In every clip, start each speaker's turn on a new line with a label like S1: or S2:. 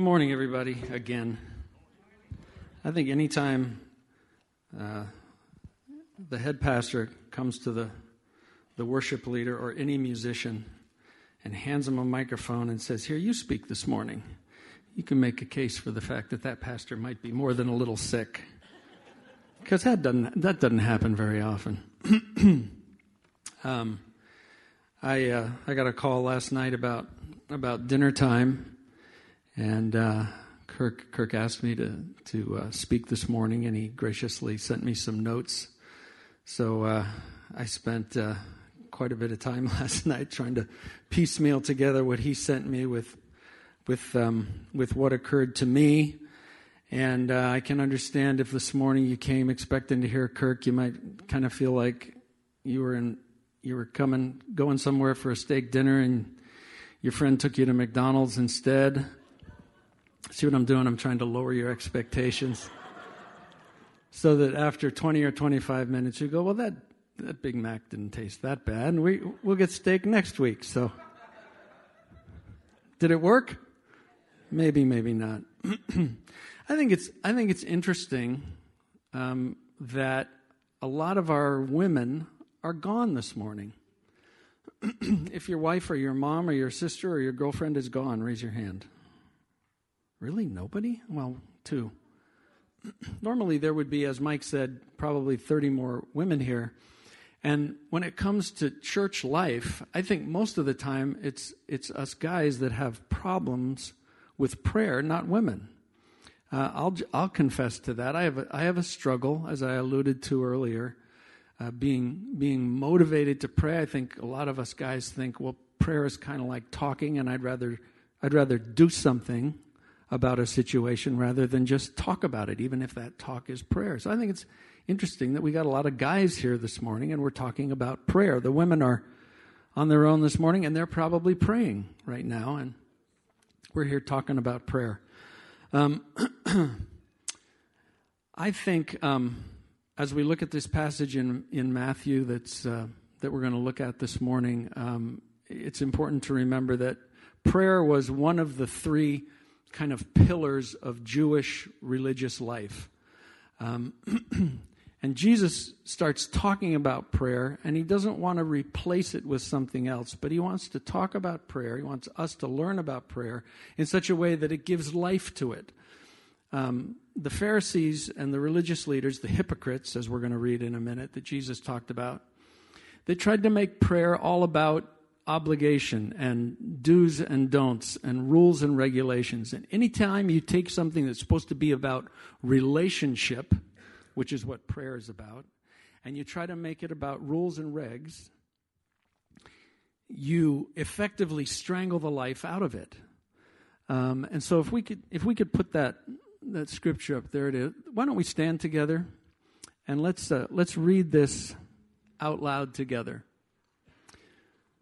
S1: Good morning, everybody, again. I think anytime uh, the head pastor comes to the, the worship leader or any musician and hands them a microphone and says, Here, you speak this morning, you can make a case for the fact that that pastor might be more than a little sick. Because that doesn't, that doesn't happen very often. um, I, uh, I got a call last night about, about dinner time and uh, Kirk, Kirk asked me to, to uh, speak this morning, and he graciously sent me some notes. So uh, I spent uh, quite a bit of time last night trying to piecemeal together what he sent me with, with, um, with what occurred to me. And uh, I can understand if this morning you came expecting to hear Kirk, you might kind of feel like you were in, you were coming, going somewhere for a steak dinner, and your friend took you to McDonald's instead. See what I'm doing? I'm trying to lower your expectations. so that after 20 or 25 minutes, you go, well, that, that Big Mac didn't taste that bad, and we, we'll get steak next week. So, did it work? Maybe, maybe not. I think it's, I think it's interesting um, that a lot of our women are gone this morning. if your wife or your mom or your sister or your girlfriend is gone, raise your hand. Really? Nobody? Well, two. Normally, there would be, as Mike said, probably 30 more women here. And when it comes to church life, I think most of the time it's, it's us guys that have problems with prayer, not women. Uh, I'll, I'll confess to that. I have a, I have a struggle, as I alluded to earlier, uh, being, being motivated to pray. I think a lot of us guys think, well, prayer is kind of like talking, and I'd rather, I'd rather do something about a situation rather than just talk about it, even if that talk is prayer. So I think it's interesting that we got a lot of guys here this morning and we're talking about prayer. The women are on their own this morning and they're probably praying right now, and we're here talking about prayer. Um, I think um, as we look at this passage in, in Matthew that's, uh, that we're going to look at this morning, um, it's important to remember that prayer was one of the three kind of pillars of Jewish religious life. Um, and Jesus starts talking about prayer, and he doesn't want to replace it with something else, but he wants to talk about prayer. He wants us to learn about prayer in such a way that it gives life to it. Um, the Pharisees and the religious leaders, the hypocrites, as we're going to read in a minute, that Jesus talked about, they tried to make prayer all about obligation and do's and don'ts and rules and regulations. And anytime you take something that's supposed to be about relationship, which is what prayer is about, and you try to make it about rules and regs, you effectively strangle the life out of it. Um, and so, if we could, if we could put that that scripture up there, it is. Why don't we stand together and let's uh, let's read this out loud together.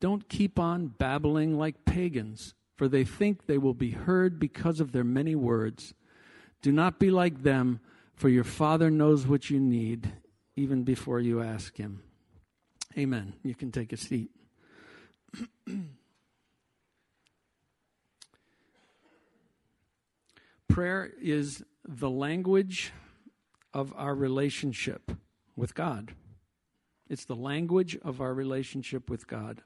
S1: don't keep on babbling like pagans, for they think they will be heard because of their many words. Do not be like them, for your Father knows what you need even before you ask Him. Amen. You can take a seat. Prayer is the language of our relationship with God. It's the language of our relationship with God.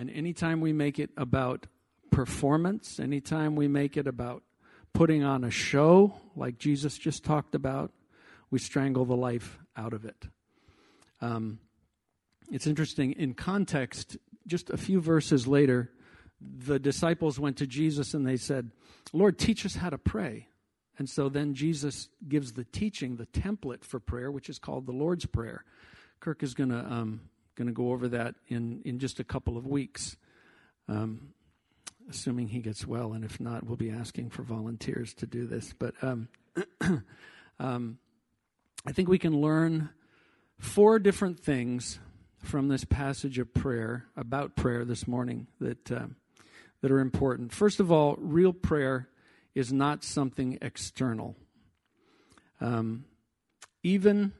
S1: And anytime we make it about performance, anytime we make it about putting on a show, like Jesus just talked about, we strangle the life out of it. Um, it's interesting, in context, just a few verses later, the disciples went to Jesus and they said, Lord, teach us how to pray. And so then Jesus gives the teaching, the template for prayer, which is called the Lord's Prayer. Kirk is going to um, going to go over that in, in just a couple of weeks. Um, assuming he gets well. And if not, we'll be asking for volunteers to do this. But um, um, I think we can learn four different things from this passage of prayer about prayer this morning that uh, that are important. First of all, real prayer is not something external. Um, even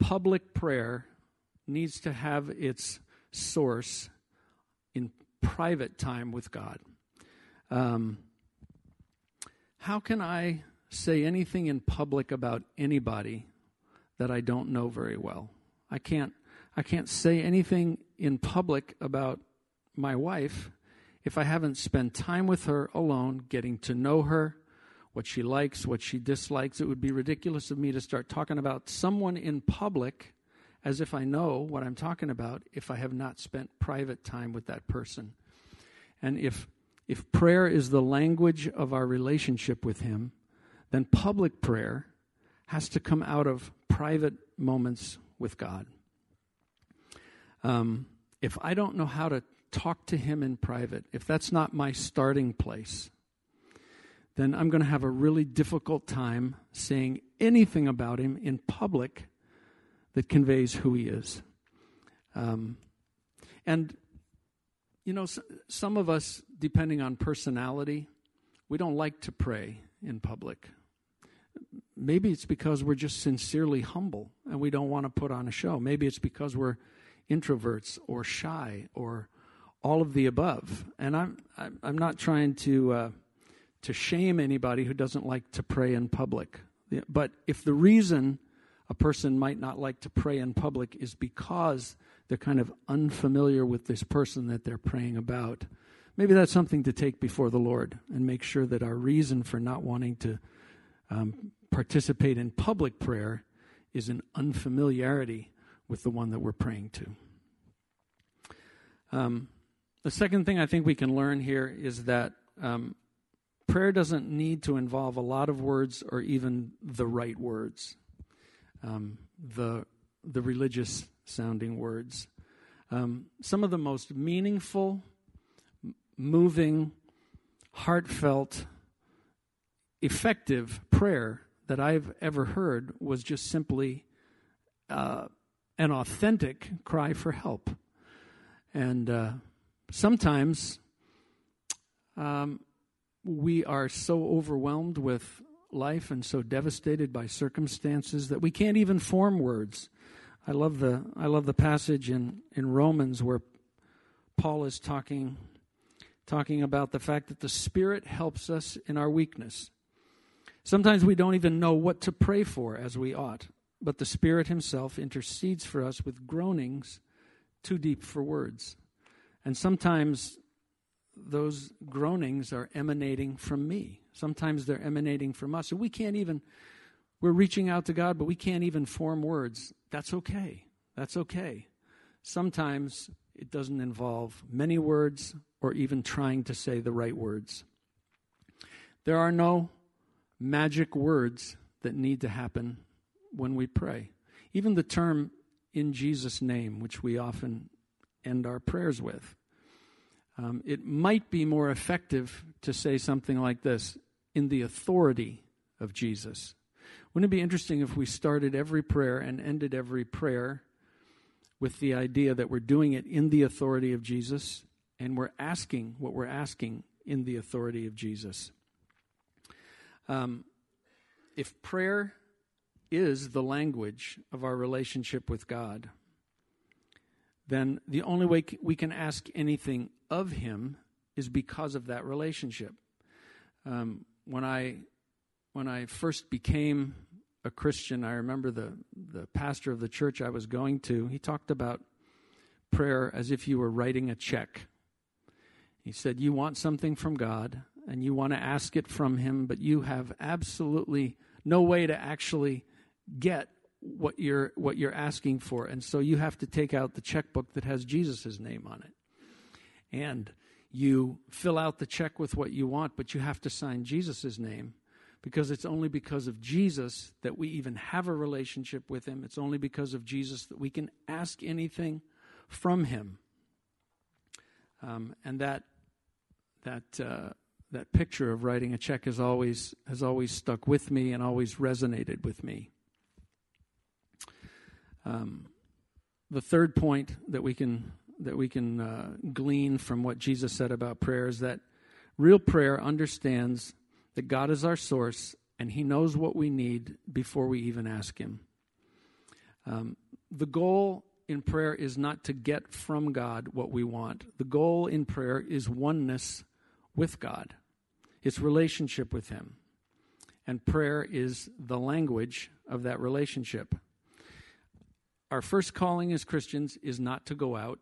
S1: public prayer needs to have its source in private time with God. Um, how can I say anything in public about anybody that I don't know very well? I can't. I can't say anything in public about my wife if I haven't spent time with her alone, getting to know her, what she likes, what she dislikes. It would be ridiculous of me to start talking about someone in public as if I know what I'm talking about if I have not spent private time with that person. And if if prayer is the language of our relationship with him, then public prayer has to come out of private moments with God. Um, if I don't know how to talk to him in private, if that's not my starting place, then I'm going to have a really difficult time saying anything about him in public that conveys who he is. Um, and, you know, some of us, depending on personality, we don't like to pray in public. Maybe it's because we're just sincerely humble and we don't want to put on a show. Maybe it's because we're introverts or shy or all of the above. And I'm I'm not trying to uh, to shame anybody who doesn't like to pray in public. But if the reason a person might not like to pray in public is because they're kind of unfamiliar with this person that they're praying about, maybe that's something to take before the Lord and make sure that our reason for not wanting to um, participate in public prayer is an unfamiliarity with the one that we're praying to. Um, the second thing I think we can learn here is that um, prayer doesn't need to involve a lot of words or even the right words, um, the the religious sounding words. Um, some of the most meaningful, moving, heartfelt, effective prayer that I've ever heard was just simply uh, an authentic cry for help. And uh, sometimes um, we are so overwhelmed with life and so devastated by circumstances that we can't even form words. I love the I love the passage in, in Romans where Paul is talking talking about the fact that the Spirit helps us in our weakness. Sometimes we don't even know what to pray for as we ought, but the Spirit Himself intercedes for us with groanings too deep for words. And sometimes those groanings are emanating from me. Sometimes they're emanating from us. And we can't even, we're reaching out to God, but we can't even form words. That's okay. That's okay. Sometimes it doesn't involve many words or even trying to say the right words. There are no magic words that need to happen when we pray. Even the term in Jesus' name, which we often end our prayers with. Um, it might be more effective to say something like this in the authority of Jesus. Wouldn't it be interesting if we started every prayer and ended every prayer with the idea that we're doing it in the authority of Jesus and we're asking what we're asking in the authority of Jesus? Um, if prayer is the language of our relationship with God, then the only way we can ask anything of Him is because of that relationship. Um, when I when I first became a Christian, I remember the the pastor of the church I was going to. He talked about prayer as if you were writing a check. He said, "You want something from God, and you want to ask it from Him, but you have absolutely no way to actually get what you're what you're asking for. And so you have to take out the checkbook that has Jesus' name on it. And you fill out the check with what you want but you have to sign Jesus' name because it's only because of Jesus that we even have a relationship with him. It's only because of Jesus that we can ask anything from him. Um, and that that uh, that picture of writing a check has always has always stuck with me and always resonated with me. Um, the third point that we can that we can uh, glean from what Jesus said about prayer is that real prayer understands that God is our source and He knows what we need before we even ask Him. Um, the goal in prayer is not to get from God what we want. The goal in prayer is oneness with God, it's relationship with Him. And prayer is the language of that relationship. Our first calling as Christians is not to go out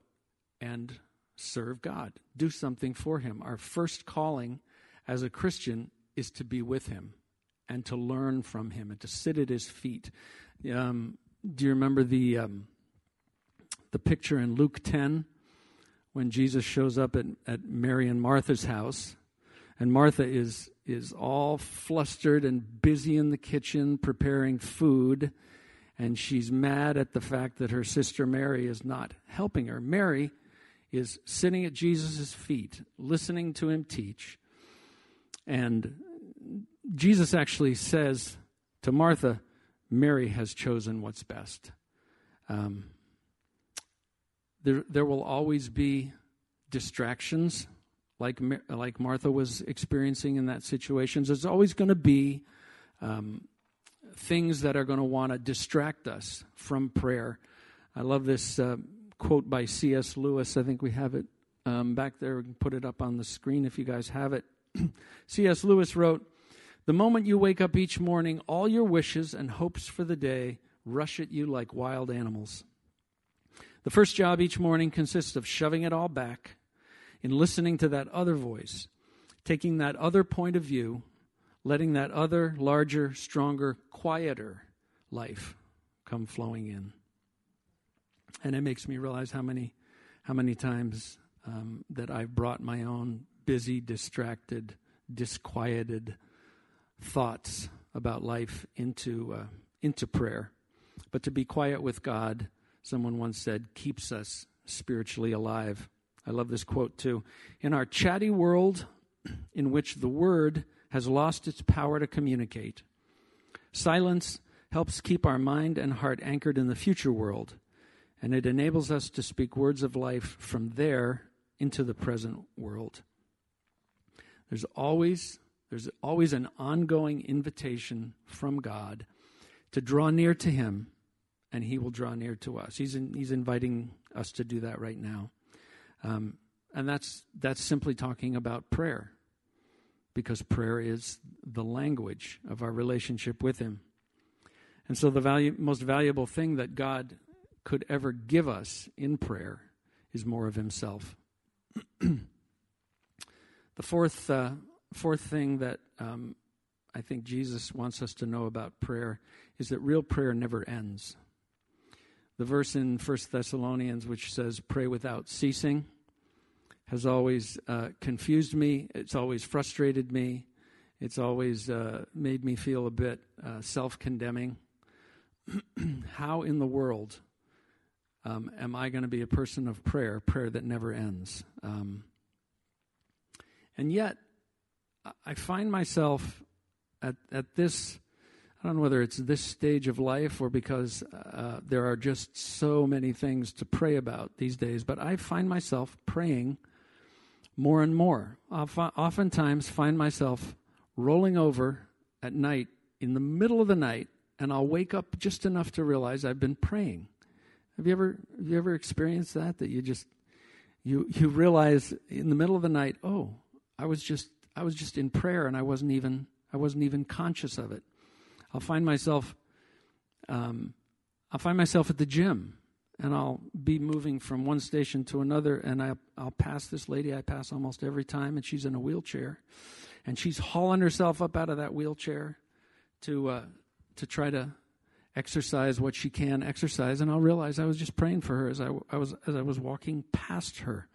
S1: and serve God, do something for Him. Our first calling as a Christian is to be with Him and to learn from Him and to sit at His feet. Um, do you remember the um, the picture in Luke ten when Jesus shows up at, at Mary and Martha's house, and Martha is is all flustered and busy in the kitchen preparing food, and she's mad at the fact that her sister Mary is not helping her. Mary is sitting at Jesus' feet, listening to him teach. And Jesus actually says to Martha, Mary has chosen what's best. Um, there, there will always be distractions, like like Martha was experiencing in that situation. There's always going to be um, things that are going to want to distract us from prayer. I love this uh, quote by C.S. Lewis. I think we have it um, back there. We can put it up on the screen if you guys have it. C.S. Lewis wrote, The moment you wake up each morning, all your wishes and hopes for the day rush at you like wild animals. The first job each morning consists of shoving it all back in listening to that other voice, taking that other point of view, letting that other, larger, stronger, quieter life come flowing in and it makes me realize how many how many times um, that I've brought my own busy, distracted, disquieted thoughts about life into uh, into prayer. But to be quiet with God, someone once said, keeps us spiritually alive. I love this quote too. In our chatty world, in which the word has lost its power to communicate, silence helps keep our mind and heart anchored in the future world and it enables us to speak words of life from there into the present world. There's always there's always an ongoing invitation from God to draw near to him and he will draw near to us. He's in, he's inviting us to do that right now. Um, and that's that's simply talking about prayer because prayer is the language of our relationship with him. And so the value, most valuable thing that God could ever give us in prayer is more of Himself. the fourth, uh, fourth thing that um, I think Jesus wants us to know about prayer is that real prayer never ends. The verse in First Thessalonians, which says, pray without ceasing, has always uh, confused me. It's always frustrated me. It's always uh, made me feel a bit uh, self condemning. How in the world um, am I going to be a person of prayer, prayer that never ends? Um, and yet, I find myself at, at this, I don't know whether it's this stage of life or because uh, there are just so many things to pray about these days, but I find myself praying more and more. Oftentimes find myself rolling over at night in the middle of the night, and I'll wake up just enough to realize I've been praying. Have you ever have you ever experienced that? That you just you you realize in the middle of the night, oh, I was just I was just in prayer and I wasn't even I wasn't even conscious of it. I'll find myself um, I'll find myself at the gym and I'll be moving from one station to another and I, I'll pass this lady I pass almost every time and she's in a wheelchair and she's hauling herself up out of that wheelchair to uh, to try to exercise what she can exercise, and I'll realize I was just praying for her as I, I was as I was walking past her.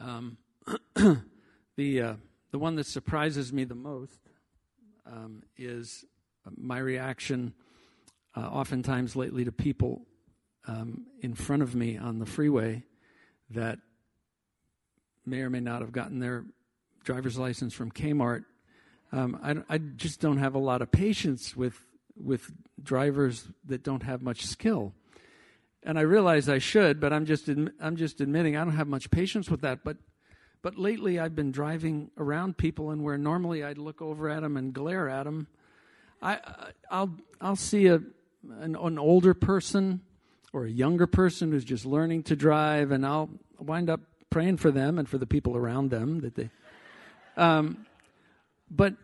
S1: Um, the uh, the one that surprises me the most um, is my reaction, uh, oftentimes lately, to people um, in front of me on the freeway that may or may not have gotten their driver's license from Kmart. Um, I, I just don't have a lot of patience with with drivers that don't have much skill. And I realize I should, but I'm just I'm just admitting I don't have much patience with that. But but lately I've been driving around people, and where normally I'd look over at them and glare at them, I I'll I'll see a an, an older person or a younger person who's just learning to drive, and I'll wind up praying for them and for the people around them that they. Um, but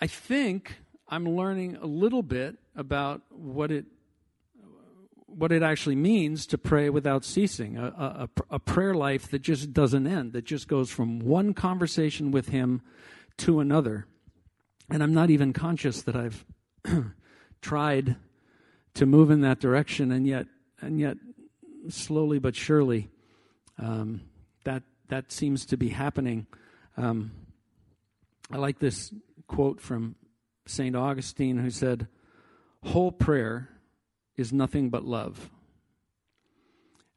S1: I think I'm learning a little bit about what it what it actually means to pray without ceasing, a, a, a, prayer life that just doesn't end, that just goes from one conversation with Him to another. And I'm not even conscious that I've tried to move in that direction, and yet, and yet, slowly but surely, um, that that seems to be happening. Um, I like this quote from St. Augustine who said, Whole prayer is nothing but love.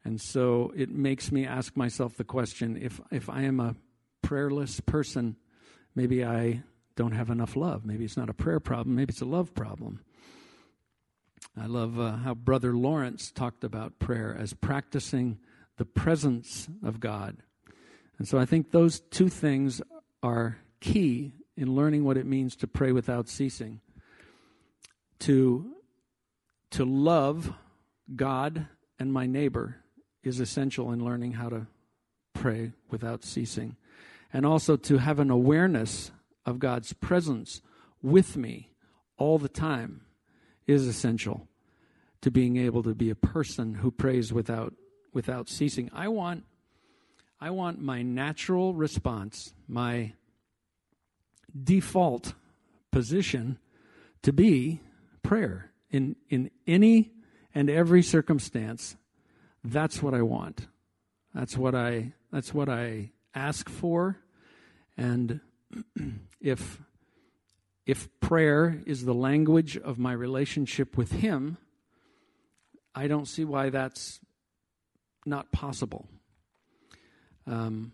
S1: And so it makes me ask myself the question if, if I am a prayerless person, maybe I don't have enough love. Maybe it's not a prayer problem, maybe it's a love problem. I love uh, how Brother Lawrence talked about prayer as practicing the presence of God. And so I think those two things are key in learning what it means to pray without ceasing. To, to love God and my neighbor is essential in learning how to pray without ceasing. And also to have an awareness of God's presence with me all the time is essential to being able to be a person who prays without without ceasing. I want I want my natural response, my default position to be prayer. In in any and every circumstance that's what i want. That's what i that's what i ask for. And if if prayer is the language of my relationship with him i don't see why that's not possible um,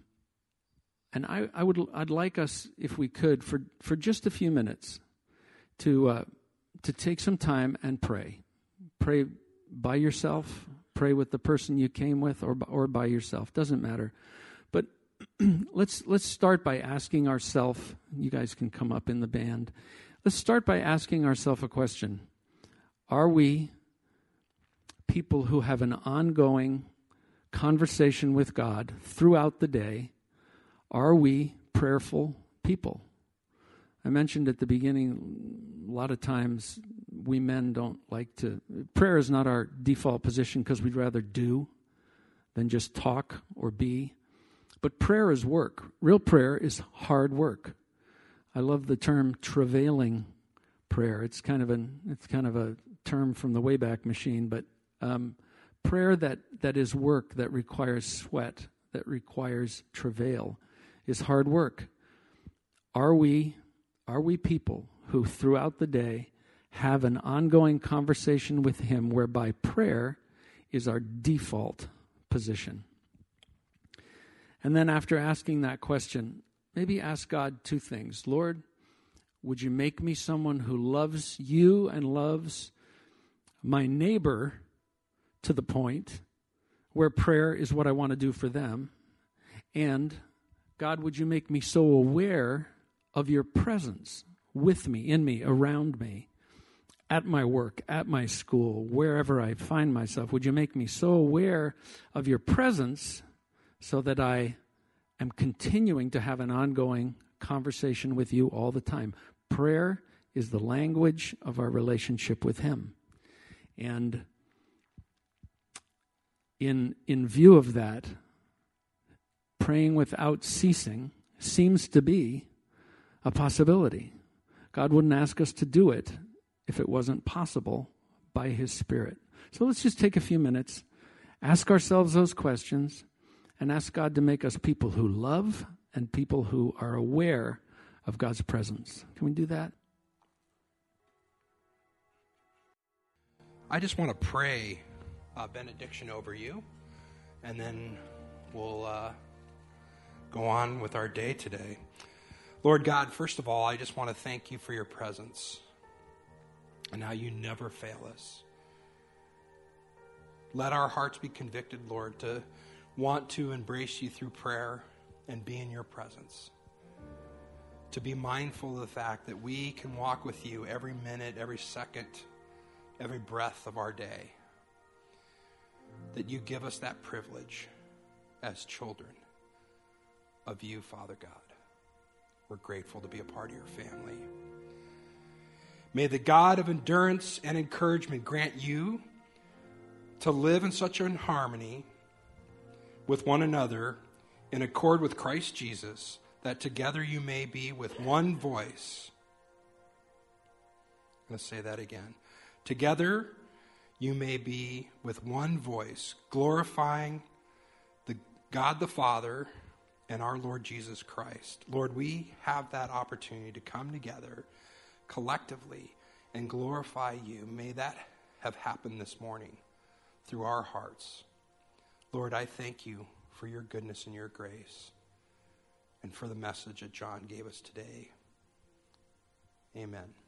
S1: and I, I would I'd like us, if we could, for, for just a few minutes, to uh, to take some time and pray. Pray by yourself. Pray with the person you came with, or or by yourself. Doesn't matter. Let's let's start by asking ourselves. You guys can come up in the band. Let's start by asking ourselves a question: Are we people who have an ongoing conversation with God throughout the day? Are we prayerful people? I mentioned at the beginning, a lot of times we men don't like to. Prayer is not our default position because we'd rather do than just talk or be. But prayer is work. Real prayer is hard work. I love the term travailing prayer. It's kind of an it's kind of a term from the Wayback Machine, but um, prayer that that is work that requires sweat, that requires travail is hard work. Are we are we people who throughout the day have an ongoing conversation with him whereby prayer is our default position? And then after asking that question, maybe ask God two things. Lord, would you make me someone who loves you and loves my neighbor to the point where prayer is what I want to do for them? And God, would you make me so aware of your presence with me, in me, around me, at my work, at my school, wherever I find myself? Would you make me so aware of your presence so that I am continuing to have an ongoing conversation with you all the time? Prayer is the language of our relationship with Him. And in, in view of that, praying without ceasing seems to be a possibility. God wouldn't ask us to do it if it wasn't possible by His Spirit. So let's just take a few minutes, ask ourselves those questions, and ask God to make us people who love and people who are aware of God's presence. Can we do that?
S2: I just want to pray a benediction over you, and then we'll. Uh go on with our day today. Lord God, first of all, I just want to thank you for your presence and how you never fail us. Let our hearts be convicted, Lord, to want to embrace you through prayer and be in your presence. To be mindful of the fact that we can walk with you every minute, every second, every breath of our day. That you give us that privilege as children of you, Father God. We're grateful to be a part of your family. May the God of endurance and encouragement grant you to live in such an harmony with one another in accord with Christ Jesus, that together you may be with one voice. Let's say that again. Together you may be with one voice, glorifying the God the Father and our Lord Jesus Christ. Lord, we have that opportunity to come together collectively and glorify you. May that have happened this morning through our hearts. Lord, I thank you for your goodness and your grace and for the message that John gave us today. Amen.